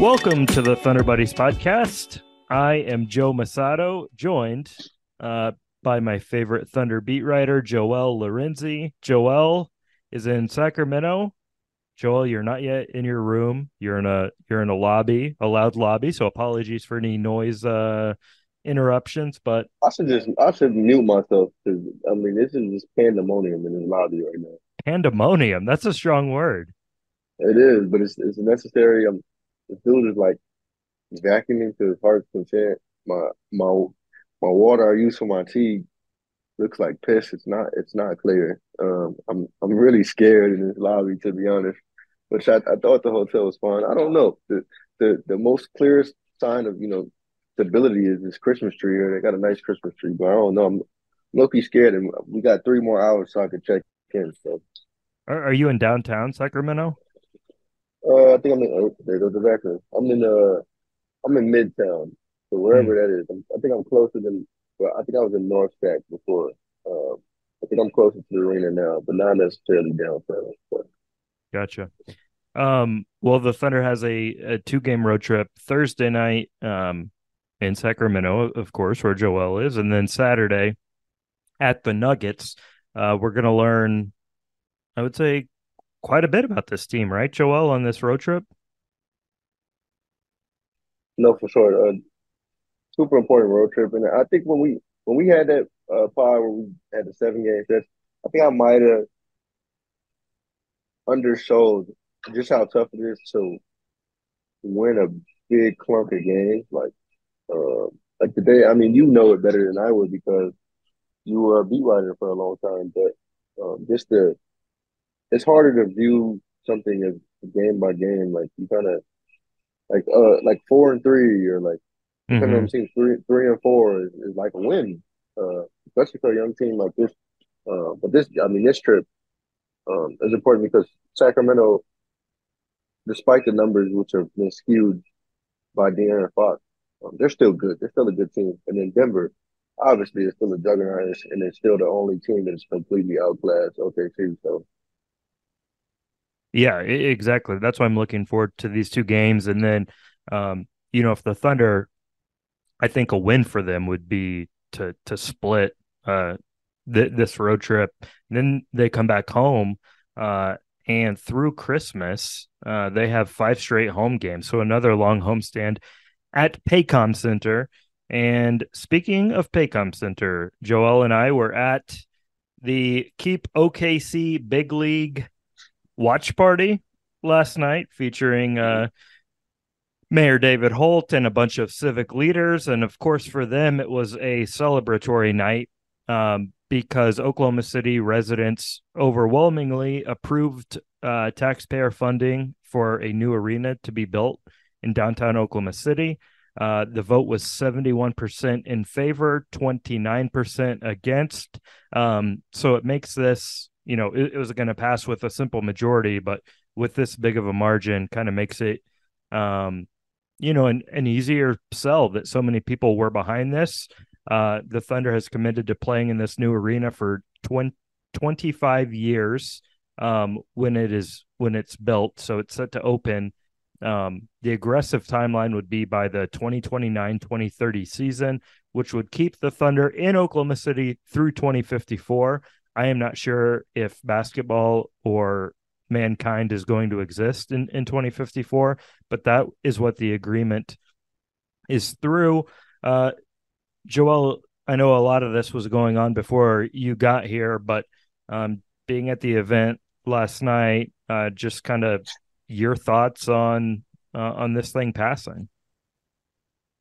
Welcome to the Thunder Buddies podcast. I am Joe Mussatto, joined uh, by my favorite Thunder beat writer, Joel Lorenzi. Joel is in Sacramento. Joel, you're not yet in your room. You're in a you're in a lobby, a loud lobby. So apologies for any noise uh, interruptions. But I should just I should mute myself because I mean this is just pandemonium in this lobby right now. Pandemonium. That's a strong word. It is, but it's it's necessary. I'm the dude is like vacuuming to his heart's content. My my my water I use for my tea looks like piss. It's not it's not clear. Um, I'm I'm really scared in this lobby to be honest. Which I, I thought the hotel was fine. I don't know. The the the most clearest sign of, you know, stability is this Christmas tree here. They got a nice Christmas tree, but I don't know. I'm low-key scared and we got three more hours so I can check in. So are, are you in downtown Sacramento? Uh, I think I'm in. Oh, there goes the record. I'm in. Uh, I'm in Midtown, so wherever mm. that is. I'm, i think I'm closer than. Well, I think I was in North Stack before. Uh, I think I'm closer to the arena now, but not necessarily downtown. But. Gotcha. Um, well, the Thunder has a, a two game road trip Thursday night um, in Sacramento, of course, where Joel is, and then Saturday at the Nuggets. Uh, we're going to learn, I would say, quite a bit about this team, right, Joel, on this road trip? No, for sure. Super important road trip, and I think when we when we had that uh, pod where we had the seven game stretch, I think I might have undersold just how tough it is to win a big clunk of games. Like, uh, like today, I mean, you know it better than I would because you were a beat writer for a long time. But um, just the it's harder to view something as game by game. Like you kind of like uh like four and three or like mm-hmm. depending on the three three and four is, is like a win, uh, especially for a young team like this. Uh, but this, I mean, this trip um, is important because Sacramento, despite the numbers which have been skewed by De'Aaron Fox, um, they're still good. They're still a good team. And then Denver, obviously, is still a juggernaut, and it's still the only team that's completely outclassed OKC. So yeah, exactly. That's why I'm looking forward to these two games. And then, um, you know, if the Thunder, I think a win for them would be to to split uh, th- this road trip. And then they come back home, uh, and through Christmas, uh, they have five straight home games. So another long homestand at Paycom Center. And speaking of Paycom Center, Joel and I were at the Keep OKC Big League watch party last night featuring uh, Mayor David Holt and a bunch of civic leaders. And of course, for them, it was a celebratory night um, because Oklahoma City residents overwhelmingly approved uh, taxpayer funding for a new arena to be built in downtown Oklahoma City. Uh, the vote was 71% in favor, 29% against. Um, so it makes this you know it, it was going to pass with a simple majority, but with this big of a margin, kind of makes it, um, you know, an, an easier sell that so many people were behind this. Uh, the Thunder has committed to playing in this new arena for 20, 25 years um, when it is when it's built. So it's set to open. Um, the aggressive timeline would be by the 2029-2030 season, which would keep the Thunder in Oklahoma City through 2054. I am not sure if basketball or mankind is going to exist in, in 2054, but that is what the agreement is through. Uh, Joel, I know a lot of this was going on before you got here, but um, being at the event last night, uh, just kind of your thoughts on uh, on this thing passing.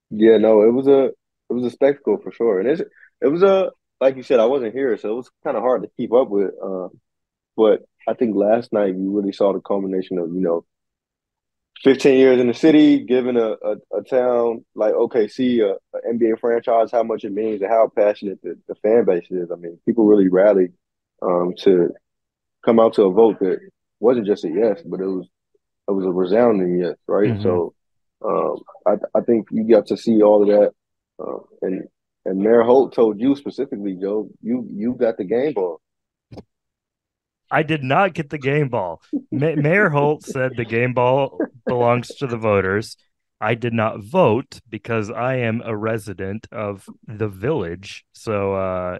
Yeah, no, it was a it was a spectacle for sure, and it it was a like you said, I wasn't here, so it was kind of hard to keep up with. Uh, but I think last night you really saw the culmination of you know 15 years in the city, giving a, a, a town like OKC, a, a, NBA franchise, how much it means and how passionate the, the fan base is. I mean, people really rallied um, to come out to a vote that wasn't just a yes, but it was it was a resounding yes, right? Mm-hmm. So um, I I think you got to see all of that, uh, and and Mayor Holt told you specifically, Joe, you you got the game ball. I did not get the game ball. Mayor Holt said the game ball belongs to the voters. I did not vote because I am a resident of the village. So uh,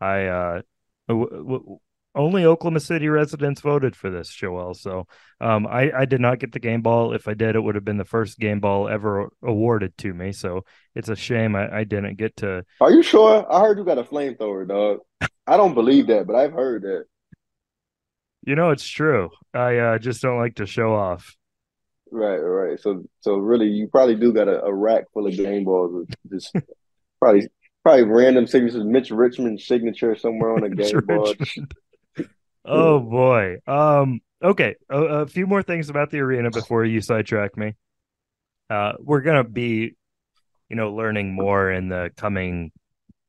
I uh, w- w- only Oklahoma City residents voted for this, Joel. So um, I, I did not get the game ball. If I did, it would have been the first game ball ever awarded to me. So it's a shame I, I didn't get to. Are you sure? I heard you got a flamethrower, dog. I don't believe that, but I've heard that. You know, it's true. I uh, just don't like to show off. Right, right. So, so really, you probably do got a, a rack full of game balls. Just probably, probably random signatures. Mitch Richmond's signature somewhere on a game ball. Oh boy. Um. Okay. A, a, few more things about the arena before you sidetrack me. Uh, we're gonna be, you know, learning more in the coming,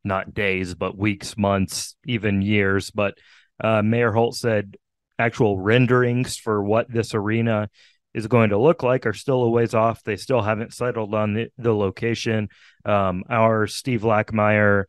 not days, but weeks, months, even years. But uh, Mayor Holt said actual renderings for what this arena is going to look like are still a ways off. They still haven't settled on the, the location. Um, our Steve Lackmeyer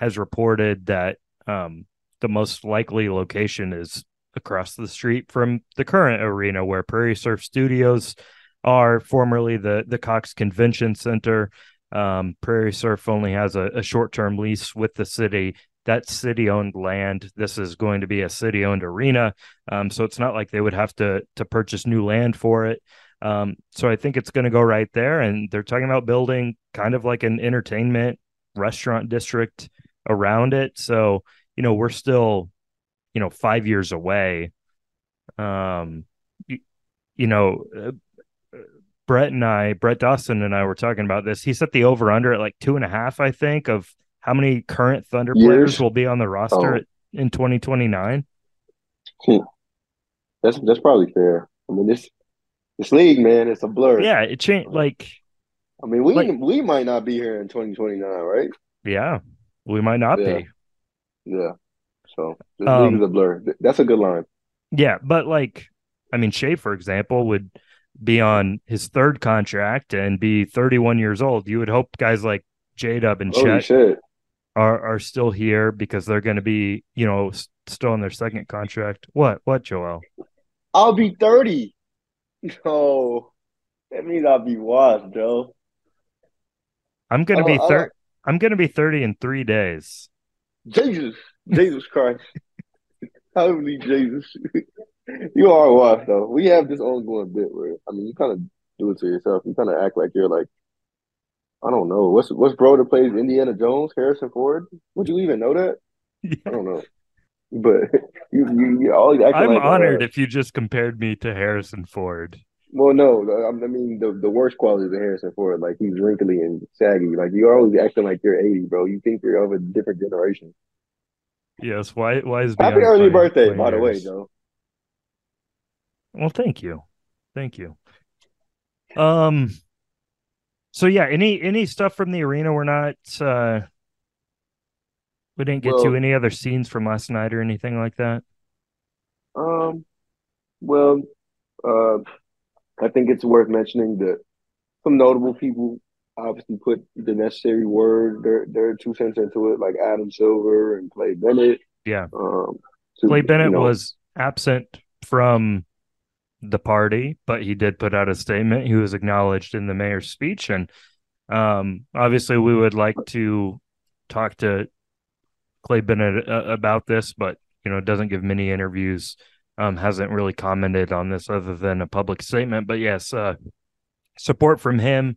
has reported that um, the most likely location is across the street from the current arena where Prairie Surf Studios are, formerly the, the Cox Convention Center. Um, Prairie Surf only has a, a short term lease with the city that's city owned land. This is going to be a city owned arena. Um, so it's not like they would have to to purchase new land for it. Um, so I think it's going to go right there. And they're talking about building kind of like an entertainment restaurant district around it. So, you know, we're still, you know, five years away. Um, you, you know, uh, Brett and I, Brett Dawson and I were talking about this. He set the over under at like two and a half, I think, of how many current Thunder Years? players will be on the roster oh. in 2029? Hmm. That's that's probably fair. I mean, this this league, man, it's a blur. Yeah, it changed. Like, I mean, we like, we might not be here in 2029, right? Yeah, we might not yeah. be. Yeah. So this um, league is a blur. That's a good line. Yeah, but like, I mean, Shea, for example, would be on his third contract and be 31 years old. You would hope guys like J Dub and Holy Chet shit are are still here because they're going to be, you know, still on their second contract. What? What, Joel? I'll be 30. No. That means I'll be washed, Joe. I'm going to be 30 I'm going to be 30 in 3 days. Jesus. Jesus Christ. Holy Jesus. you are washed though. We have this ongoing bit where I mean you kind of do it to yourself. You kind of act like you're like I don't know. What's what's bro that plays Indiana Jones, Harrison Ford? Would you even know that? Yeah. I don't know. But you you, you always I'm like, honored uh, if you just compared me to Harrison Ford. Well, no, I mean the the worst qualities of Harrison Ford, like he's wrinkly and saggy. Like you're always acting like you're 80, bro. You think you're of a different generation. Yes. Why? Why is happy early birthday, by the way, Joe? Well, thank you, thank you. Um, so yeah, any any stuff from the arena we're not uh we didn't get well, to any other scenes from last night or anything like that? Um well uh I think it's worth mentioning that some notable people obviously put the necessary word, their their two cents into it, like Adam Silver and Clay Bennett. Yeah. Um to, Clay Bennett you know, was absent from the party, but he did put out a statement. He was acknowledged in the mayor's speech, and um, obviously, we would like to talk to Clay Bennett uh, about this, but you know, it doesn't give many interviews. Um, hasn't really commented on this other than a public statement. But yes, uh, support from him,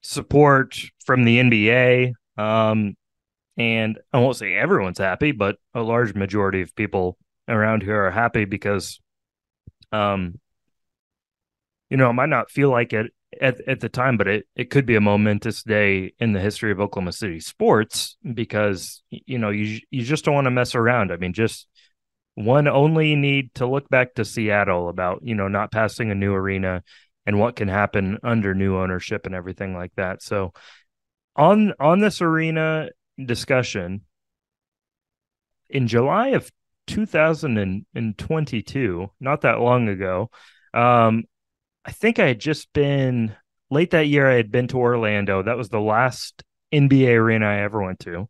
support from the NBA, um, and I won't say everyone's happy, but a large majority of people around here are happy because um, you know, it might not feel like it at, at the time, but it, it could be a momentous day in the history of Oklahoma City sports because, you know, you, you just don't want to mess around. I mean, just one only need to look back to Seattle about, you know, not passing a new arena and what can happen under new ownership and everything like that. So on on this arena discussion in July of 2022, not that long ago, um, I think I had just been late that year. I had been to Orlando. That was the last NBA arena I ever went to.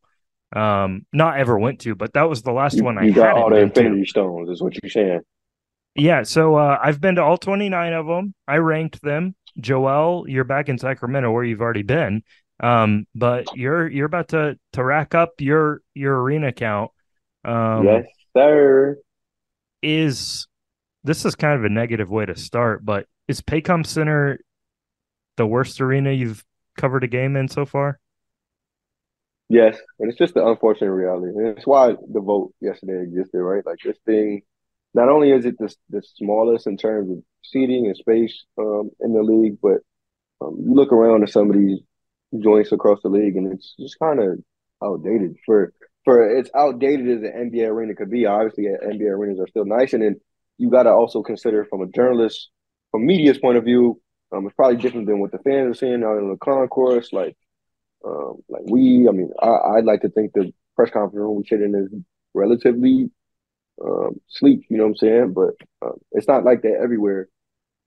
Um, not ever went to, but that was the last one I you got all the been to. Infinity Stones, is what you're saying. Yeah, so uh, I've been to all 29 of them. I ranked them. Joel, you're back in Sacramento where you've already been. Um, but you're you're about to to rack up your your arena count. Um, yes, sir. is this is kind of a negative way to start, but is Paycom Center the worst arena you've covered a game in so far? Yes, and it's just the unfortunate reality. And it's why the vote yesterday existed, right? Like this thing, not only is it the, the smallest in terms of seating and space um, in the league, but um, you look around at some of these joints across the league, and it's just kind of outdated. For for it's outdated as an NBA arena could be. Obviously, NBA arenas are still nice, and then you got to also consider from a journalist, from media's point of view, um, it's probably different than what the fans are seeing out in the concourse. Like um, like we, I mean, I, I'd like to think the press conference room we sit in is relatively um, sleek. You know what I'm saying? But um, it's not like that everywhere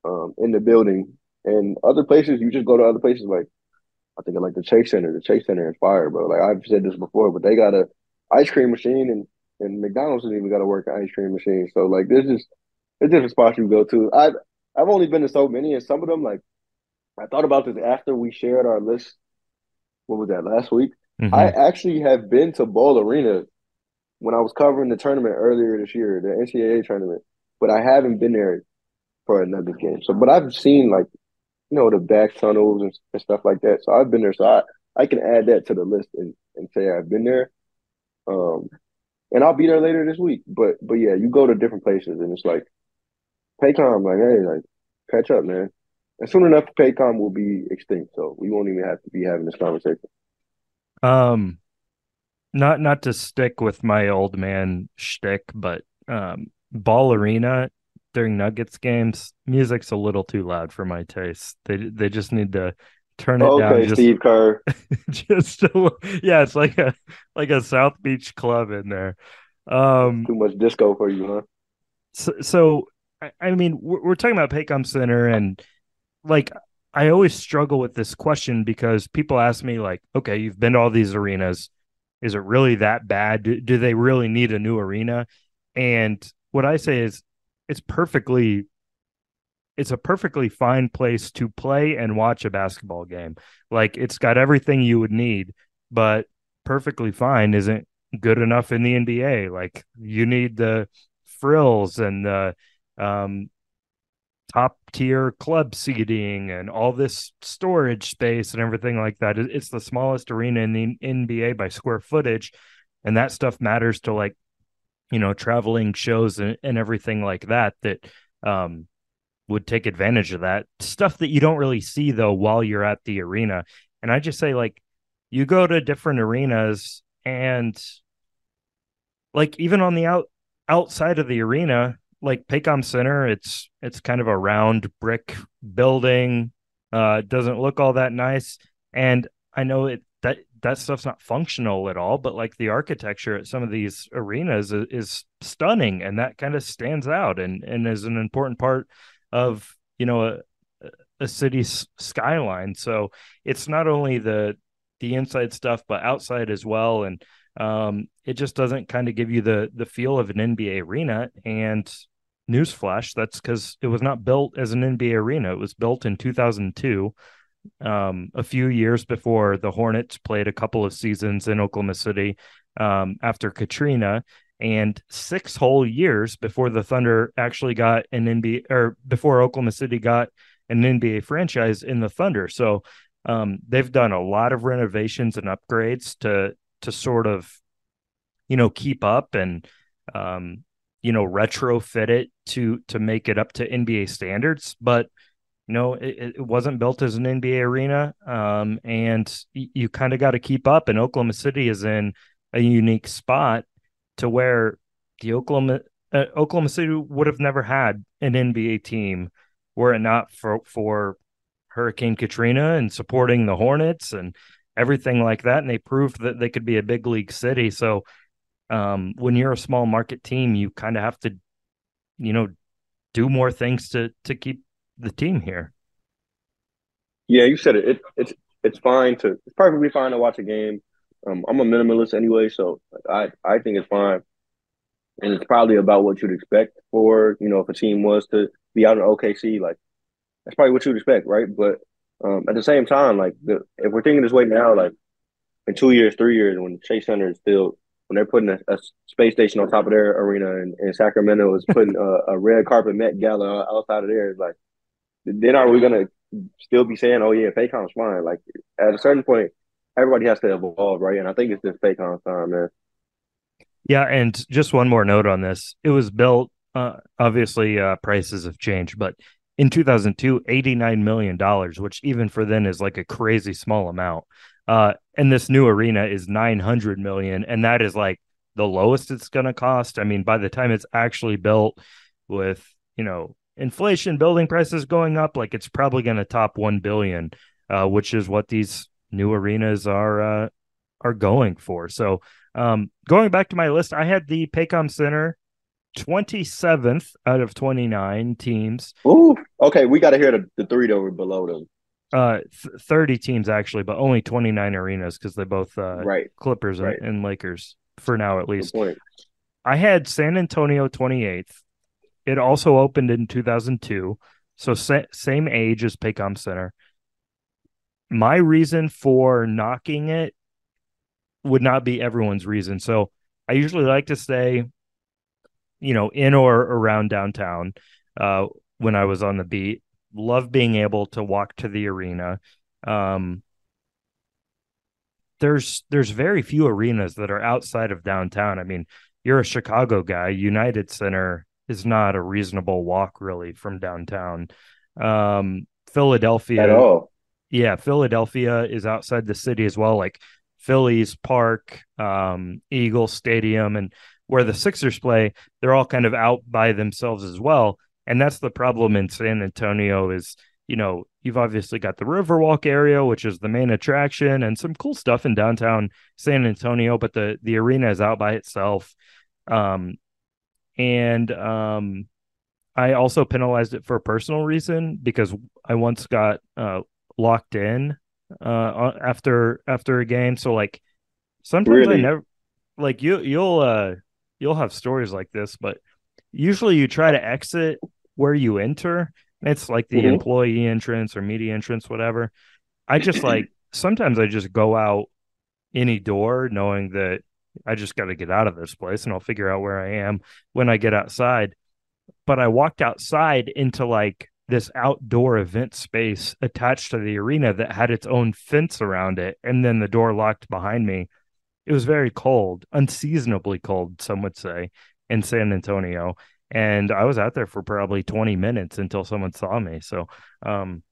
um, in the building. And other places, you just go to other places like I think like the Chase Center. The Chase Center is fire, bro. Like I've said this before, but they got a ice cream machine and and McDonald's doesn't even got to work an ice cream machine. So like this is it's different spots you go to. I've I've only been to so many, and some of them like I thought about this after we shared our list. What was that last week? Mhm. I actually have been to Ball Arena when I was covering the tournament earlier this year, the NCAA tournament, but I haven't been there for another game. So, but I've seen like you know the back tunnels and, and stuff like that. So I've been there. So I I can add that to the list and and say I've been there. Um, and I'll be there later this week. But but yeah, you go to different places and it's like Paycom, like hey, like catch up, man. And soon enough, Paycom will be extinct, so we won't even have to be having this conversation. Um, not not to stick with my old man shtick, but um, Ball Arena during Nuggets games, music's a little too loud for my taste. They they just need to turn it down Okay, Steve Kerr. just li- yeah, it's like a like a South Beach club in there. Um, Too much disco for you, huh? so, so I, I mean, we're, we're talking about Paycom Center, and like I always struggle with this question because people ask me, like, okay, you've been to all these arenas. Is it really that bad? Do, do they really need a new arena? And what I say is, it's perfectly, it's a perfectly fine place to play and watch a basketball game. Like, it's got everything you would need, but perfectly fine isn't good enough in the NBA. Like, you need the frills and the um, top tier club seating and all this storage space and everything like that. It's the smallest arena in the NBA by square footage, and that stuff matters to like you know traveling shows and, and everything like that that um would take advantage of that. Stuff that you don't really see though while you're at the arena. And i just say like you go to different arenas and like even on the out outside of the arena like Paycom Center, it's it's kind of a round brick building. Uh, it doesn't look all that nice, and I know it that that stuff's not functional at all. But like the architecture at some of these arenas is, is stunning, and that kind of stands out and and is an important part of you know a a city's skyline. So it's not only the the inside stuff, but outside as well, and um, it just doesn't kind of give you the the feel of an NBA arena. And newsflash, that's because it was not built as an NBA arena. It was built in 2002, um, a few years before the Hornets played a couple of seasons in Oklahoma City um, after Katrina, and six whole years before the Thunder actually got an NBA or before Oklahoma City got an NBA franchise in the Thunder. So um, they've done a lot of renovations and upgrades to to sort of you know keep up and um, you know retrofit it to to make it up to NBA standards, but you know it, it wasn't built as an NBA arena, um, and you kind of got to keep up. And Oklahoma City is in a unique spot to where the Oklahoma uh, Oklahoma City would have never had an NBA team were it not for for Hurricane Katrina and supporting the Hornets and everything like that. And they proved that they could be a big league city. So um, when you're a small market team, you kind of have to, you know, do more things to to keep the team here. Yeah, you said it. it it's it's fine to it's perfectly fine to watch a game. Um, I'm a minimalist anyway, so I I think it's fine, and it's probably about what you'd expect for you know if a team was to be out in OKC, like that's probably what you'd expect, right? But um, at the same time, like the, if we're thinking this way now, like in two years, three years, when Chase Center is filled, when they're putting a, a space station on top of their arena, and, Sacramento is putting a, a, red carpet Met Gala outside of there, like then are we gonna still be saying, "Oh yeah, Paycom's fine"? Like at a certain point, everybody has to evolve, right? And I think it's just Paycom's time, man. Yeah, and just one more note on this: it was built. Uh, obviously, uh, prices have changed, but in 2002 89 million dollars which even for then is like a crazy small amount uh and this new arena is 900 million and that is like the lowest it's going to cost i mean by the time it's actually built with you know inflation building prices going up like it's probably going to top 1 billion uh which is what these new arenas are uh are going for so um going back to my list i had the paycom center 27th out of 29 teams. Ooh, okay. We got to hear the, the three that were below them. Uh, th- 30 teams actually, but only 29 arenas because they both uh, right Clippers right. And, and, Lakers for now at least. I had San Antonio 28th. It also opened in 2002, so sa- same age as Paycom Center. My reason for knocking it would not be everyone's reason. So I usually like to say you know, in or around downtown uh, when I was on the beat. Love being able to walk to the arena. Um, there's there's very few arenas that are outside of downtown. I mean, you're a Chicago guy. United Center is not a reasonable walk really from downtown. Um, Philadelphia at all. Yeah, Philadelphia is outside the city as well, like Phillies Park, um, Eagle Stadium, and where the Sixers play, they're all kind of out by themselves as well. And that's the problem in San Antonio is, you know, you've obviously got the Riverwalk area, which is the main attraction and some cool stuff in downtown San Antonio, but the the arena is out by itself. Um and um I also penalized it for a personal reason because I once got uh locked in uh after after a game. So like sometimes really? I never like you you'll uh you'll have stories like this, but usually you try to exit where you enter. It's like the mm-hmm. employee entrance or media entrance, whatever. I just like sometimes I just go out any door knowing that I just got to get out of this place and I'll figure out where I am when I get outside. But I walked outside into like this outdoor event space attached to the arena that had its own fence around it. And then the door locked behind me. It was very cold, unseasonably cold, some would say, in San Antonio. And I was out there for probably 20 minutes until someone saw me. So, um,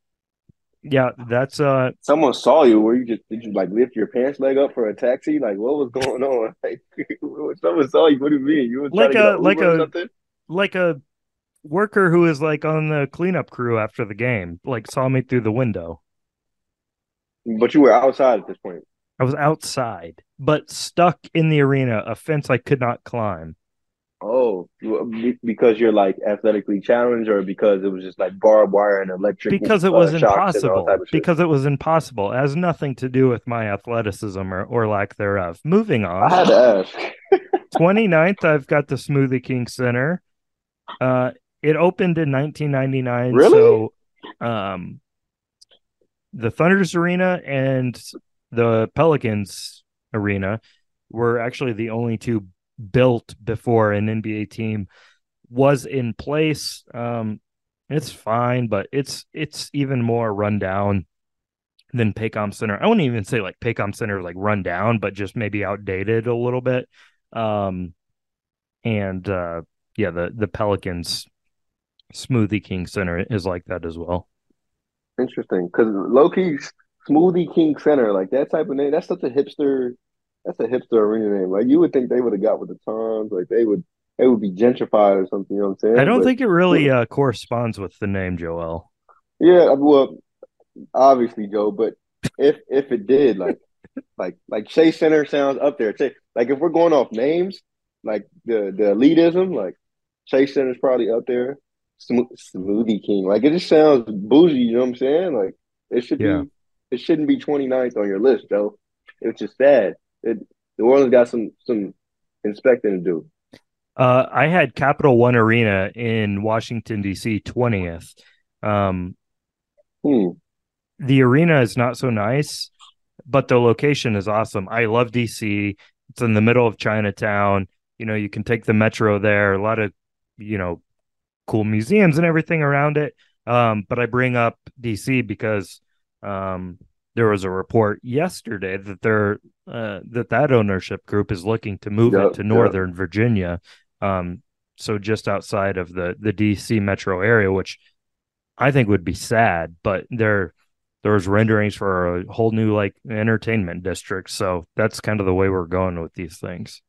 yeah, that's uh. Someone saw you. Where you just did you like lift your pants leg up for a taxi? Like what was going on? Like someone saw you. What do you mean? You was like a like a like a worker who is like on the cleanup crew after the game. Like saw me through the window. But you were outside at this point. I was outside, but stuck in the arena, a fence I could not climb. Oh, because you're like athletically challenged, or because it was just like barbed wire and electric? Because it was uh, impossible. Because it was impossible. It has nothing to do with my athleticism or, or lack thereof. Moving on. I had to ask. 29th, I've got the Smoothie King Center. Uh, it opened in 1999. Really? So, um, the Thunders Arena and the Pelicans arena were actually the only two built before an NBA team was in place. Um, it's fine, but it's it's even more rundown than Paycom Center. I wouldn't even say like Paycom Center like rundown, but just maybe outdated a little bit. Um, and uh, yeah, the the Pelicans Smoothie King Center is like that as well. Interesting, because low key Smoothie King Center, like that type of name. That's such a hipster. That's a hipster arena name. Like you would think they would have got with the times. Like they would it would be gentrified or something. You know what I'm saying? I don't But- think it really uh, corresponds with the name Joel. Yeah, well, obviously, Joe, but if if it did, like, like, like Chase Center sounds up there. Chase, like, if we're going off names, like the the elitism, like Chase Center's probably up there. Smo- Smoothie King, like it just sounds bougie. You know what I'm saying? Like it should Yeah. be, it shouldn't be 29th on your list, Joe. It's just sad. It New Orleans got some some inspecting to do. Uh, I had Capital One Arena in Washington D.C. twentieth. Um, Hmm. the arena is not so nice, but the location is awesome. I love DC. It's in the middle of Chinatown. You know, you can take the metro there. A lot of, you know, cool museums and everything around it. Um, but I bring up DC because um, there was a report yesterday that they're uh, that that ownership group is looking to move Yep, it to yep. Northern Virginia. Um, so just outside of the the DC metro area, which I think would be sad, but there there was renderings for a whole new like entertainment district. So that's kind of the way we're going with these things.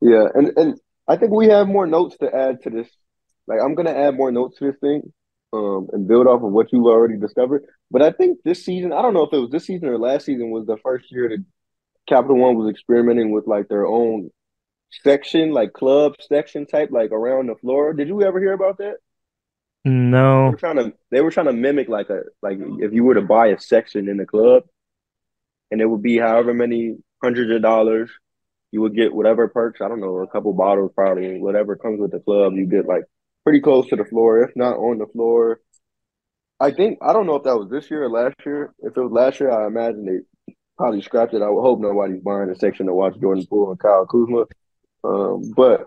Yeah, and and I think we have more notes to add to this. Like I'm gonna add more notes to this thing, um, and build off of what you've already discovered. But I think this season, I don't know if it was this season or last season, was the first year that Capital One was experimenting with like their own section, like club section type, like around the floor. Did you ever hear about that? They No, were trying to they were trying to mimic like a like if you were to buy a section in the club, and it would be however many hundreds of dollars, you would get whatever perks. I don't know, a couple bottles probably, whatever comes with the club. You get like pretty close to the floor, if not on the floor. I think I don't know if that was this year or last year. If it was last year, I imagine they probably scrapped it. I would hope nobody's buying a section to watch Jordan Poole and Kyle Kuzma. Um, but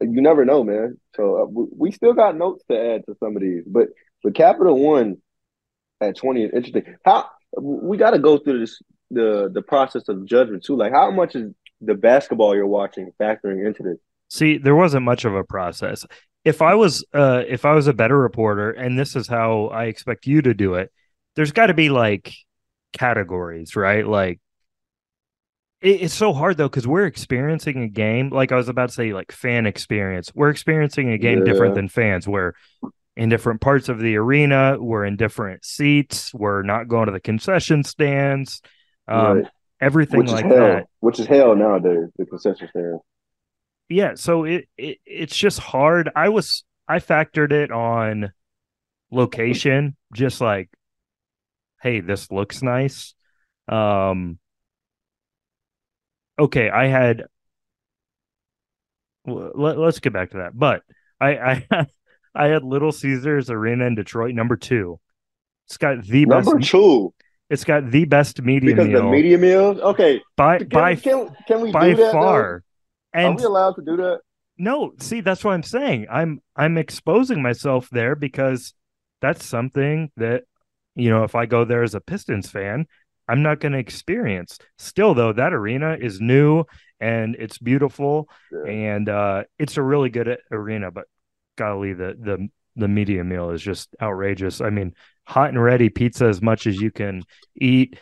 you never know, man. So uh, we, still got notes to add to some of these, but the Capital One at twenty is interesting. How we got to go through this the the process of judgment too. Like how much is the basketball you're watching factoring into this? see, there wasn't much of a process. If I was uh if I was a better reporter, and this is how I expect you to do it, there's got to be like categories, right? Like it, it's so hard though because we're experiencing a game. Like I was about to say, like fan experience. We're experiencing a game different than fans. Where in different parts of the arena, we're in different seats. We're not going to the concession stands. Um, Right. Everything Which is like hell. that. Which is hell nowadays. The concession stand. yeah so it, it it's just hard i was i factored it on location just like hey this looks nice um okay i had let, let's get back to that but i i i had little caesars arena in detroit number two it's got the Number best two, it's got the best media because the meal media meals. Okay, by can, by can, can we by do that? though? far Are and we allowed to do that? No, see, that's what I'm saying. I'm I'm exposing myself there because that's something that you know, if I go there as a Pistons fan, I'm not going to experience. Still though, that arena is new and it's beautiful Yeah. and uh it's a really good arena, but golly the the the media meal is just outrageous. I mean, hot and ready pizza as much as you can eat,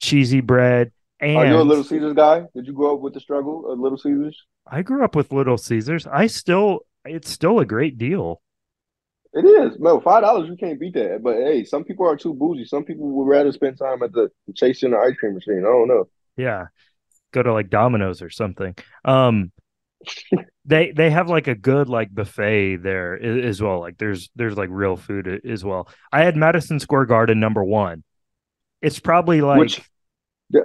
cheesy bread and Are you a Little Caesars guy? Did you grow up with the struggle of Little Caesars? I grew up with Little Caesars. I still it's still a great deal. It is. No, five dollars you can't beat that. But hey, some people are too bougie. Some people would rather spend time at the Chase the ice cream machine. I don't know. Yeah. Go to like Domino's or something. Um they they have like a good like buffet there as well. Like there's there's like real food as well. I had Madison Square Garden number 1. It's probably like Which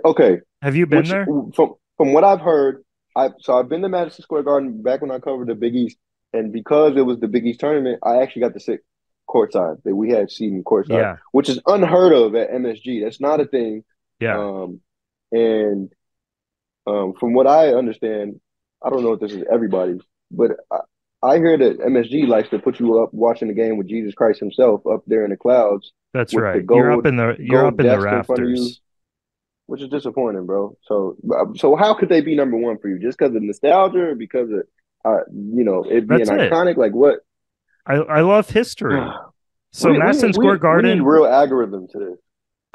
okay. have you been Which there? from from what I've heard, I so I've been to Madison Square Garden back when I covered the Big East, and because it was the Big East tournament, I actually got to sit courtside. That we had seating courtside, Yeah. which is unheard of at MSG. That's not a thing. Yeah. Um, and um, from what I understand, I don't know if this is everybody, but I, I hear that MSG likes to put you up watching the game with Jesus Christ Himself up there in the clouds, That's right. you're up in the you're up in the desk in you. rafters. which is disappointing, bro. So, so how could they be number one for you? Just because of nostalgia, or because of uh, you know, it being That's it. iconic? Like what? I I love history. So We- we Madison need- Square we- Garden We need real algorithm to this.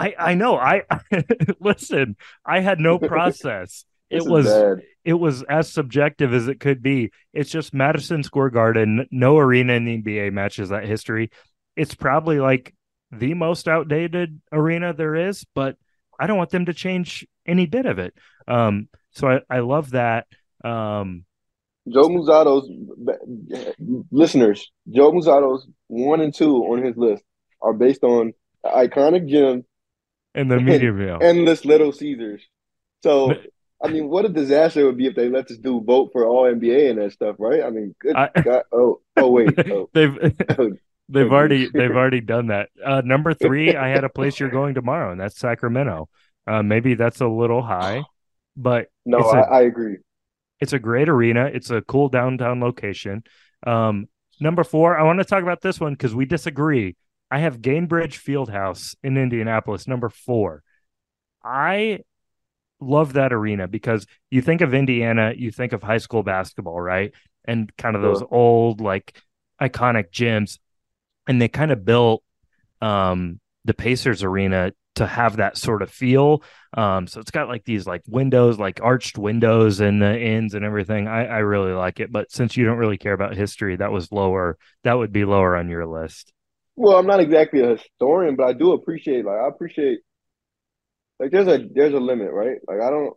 I I know. I listen. I had no process. it was bad. it was as subjective as it could be. It's just Madison Square Garden. No arena in the NBA matches that history. It's probably like the most outdated arena there is, but I don't want them to change any bit of it. Um, so I, I love that. Um, Joe Mussatto's listeners, Joe Mussatto's one and two on his list are based on iconic gym and the media mail. Endless Little Caesars. So I mean, what a disaster it would be if they let this dude vote for all NBA and that stuff, right? I mean, good I, God. Oh, oh wait. Oh. they've they've already they've already done that. Uh, number three, I had a place you're going tomorrow, and that's Sacramento. Uh, maybe that's a little high, but no, I, a, I agree. It's a great arena. It's a cool downtown location. Um, number four, I want to talk about this one because we disagree. I have Gainbridge Fieldhouse in Indianapolis, number four. I love that arena because you think of Indiana, you think of high school basketball, right? And kind of those old, like iconic gyms. And they kind of built um, the Pacers arena to have that sort of feel. Um, so it's got like these like windows, like arched windows in the ends and everything. I, I really like it. But since you don't really care about history, that was lower. That would be lower on your list. Well, I'm not exactly a historian, but I do appreciate like I appreciate like there's a there's a limit, right? Like I don't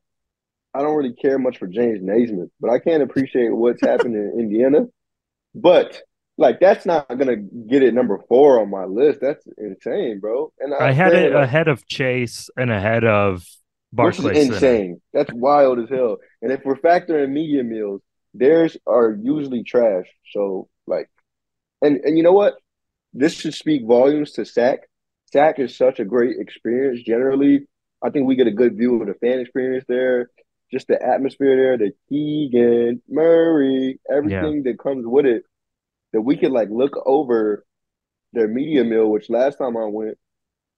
I don't really care much for James Naismith, but I can appreciate what's happened in Indiana. But like that's not gonna get it number four on my list. That's insane, bro. And I, I had it like, ahead of Chase and ahead of Barclays. Which is insane. That's wild as hell. And if we're factoring media meals, theirs are usually trash. So like, and and you know what? This should speak volumes to SAC. SAC is such a great experience. Generally, I think we get a good view of the fan experience there. Just the atmosphere there, the Keegan Murray, everything yeah. that comes with it that we could like look over their media meal, which last time I went,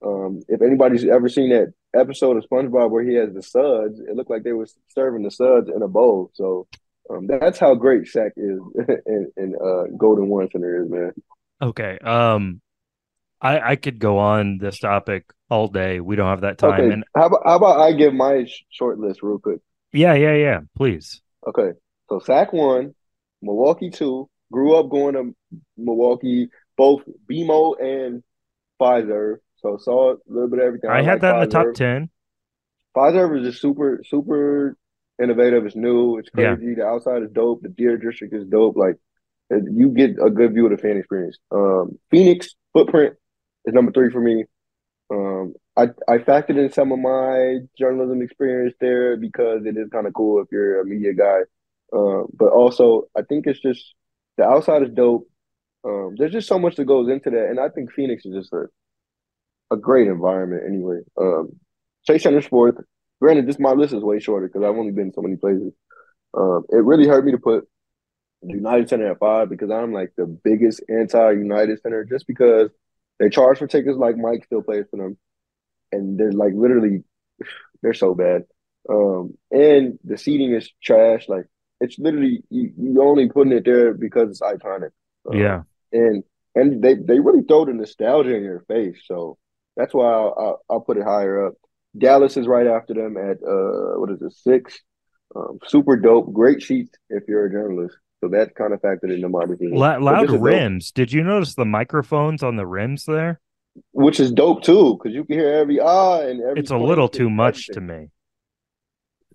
um, if anybody's ever seen that episode of SpongeBob where he has the suds, it looked like they were serving the suds in a bowl. So um, that's how great SAC is and, uh, Golden One Center is, man. Okay. Um, I I could go on this topic all day. We don't have that time. Okay. And how about, how about I give my short list real quick? Yeah, yeah, yeah. Please. Okay. So SAC one, Milwaukee two, Grew up going to Milwaukee, both BMO and Fiserv. So saw a little bit of everything. I, I had like that in the top ten. Fiserv is just super, super innovative. It's new. It's crazy. Yeah. The outside is dope. The Deer District is dope. Like you get a good view of the fan experience. Um, Phoenix footprint is number three for me. Um, I I factored in some of my journalism experience there because it is kind of cool if you're a media guy. Uh, but also, I think it's just the outside is dope. Um, there's just so much that goes into that, and I think Phoenix is just a a great environment anyway. Um, Chase Center's fourth. Granted, this my list is way shorter because I've only been so many places. Um, it really hurt me to put United Center at five because I'm like the biggest anti-United Center just because they charge for tickets like Mike still plays for them, and they're like literally they're so bad. Um, and the seating is trash. Like it's literally you, you only putting it there because it's iconic. Um, yeah, and and they they really throw the nostalgia in your face. So that's why I'll, I'll, I'll put it higher up. Dallas is right after them at uh what is it six? Um, super dope, great sheets if you're a journalist. So that kind of factored into my decision. La- loud rims. Dope. Did you notice the microphones on the rims there? Which is dope too, because you can hear every ah and every. It's a little too much everything. to me.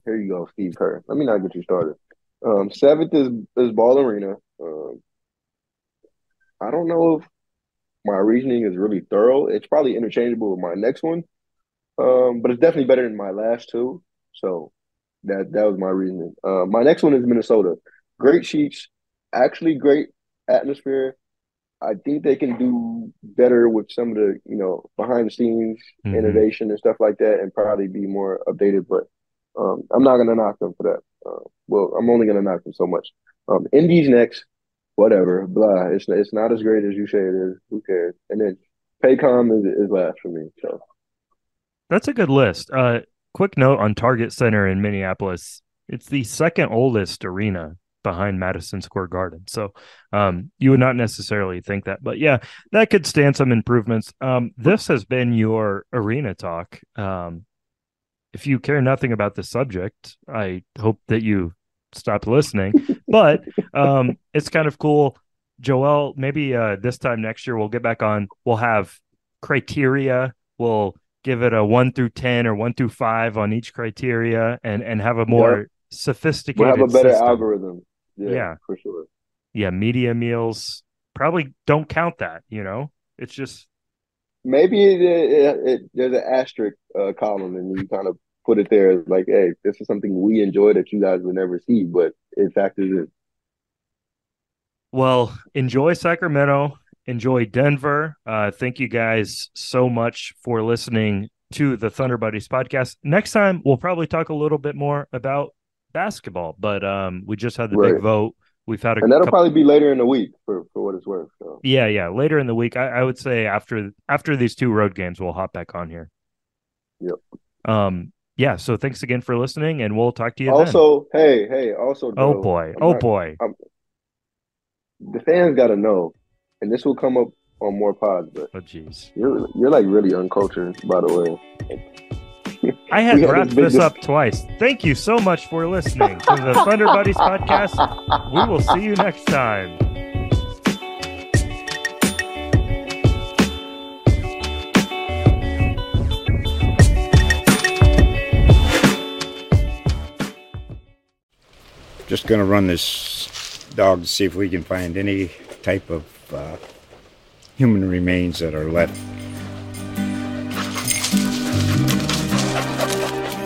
Here you go, Steve Kerr. Let me not get you started. Um, seventh is is Ball Arena. Um, I don't know if my reasoning is really thorough. It's probably interchangeable with my next one, um, but it's definitely better than my last two. So that that was my reasoning. Uh, my next one is Minnesota. Great sheets, actually great atmosphere. I think they can do better with some of the you know behind the scenes mm-hmm. innovation and stuff like that, and probably be more updated. But um, I'm not gonna knock them for that. Uh, well, I'm only gonna knock them so much. Um, Indies next, whatever, blah. It's it's not as great as you say it is. Who cares? And then Paycom is is last for me. So that's a good list. Uh, quick note on Target Center in Minneapolis. It's the second oldest arena behind Madison Square Garden. So um, you would not necessarily think that, but yeah, that could stand some improvements. Um, this has been your arena talk. Um, if you care nothing about the subject, I hope that you stop listening. but um, it's kind of cool. Joel, maybe uh, this time next year we'll get back on. We'll have criteria. We'll give it a one through ten or one through five on each criteria, and and have a more Yep. sophisticated. We'll have a better system. algorithm. Yeah, Yeah. for sure. Yeah, media meals probably don't count that. You know, it's just Maybe it, it, it, there's an asterisk uh, column, and you kind of put it there like, hey, this is something we enjoy that you guys would never see, but it factors in. Well, enjoy Sacramento, enjoy Denver. Uh, thank you guys so much for listening to the Thunder Buddies podcast. Next time, we'll probably talk a little bit more about basketball, but um, we just had the big vote. We've had a And that'll couple- probably be later in the week for, for what it's worth. So yeah, yeah, later in the week. I, I would say after after these two road games, we'll hop back on here. Yep. Um. Yeah. So thanks again for listening, and we'll talk to you then. also, hey, hey, also, Oh boy. I'm Oh not- boy. the fans got to know, and this will come up on more pods, but Oh jeez. you're you're like really uncultured, by the way. I had wrapped this big dis- up twice. Thank you so much for listening to the Thunder Buddies podcast. We will see you next time. Just gonna run this dog to see if we can find any type of uh, human remains that are left.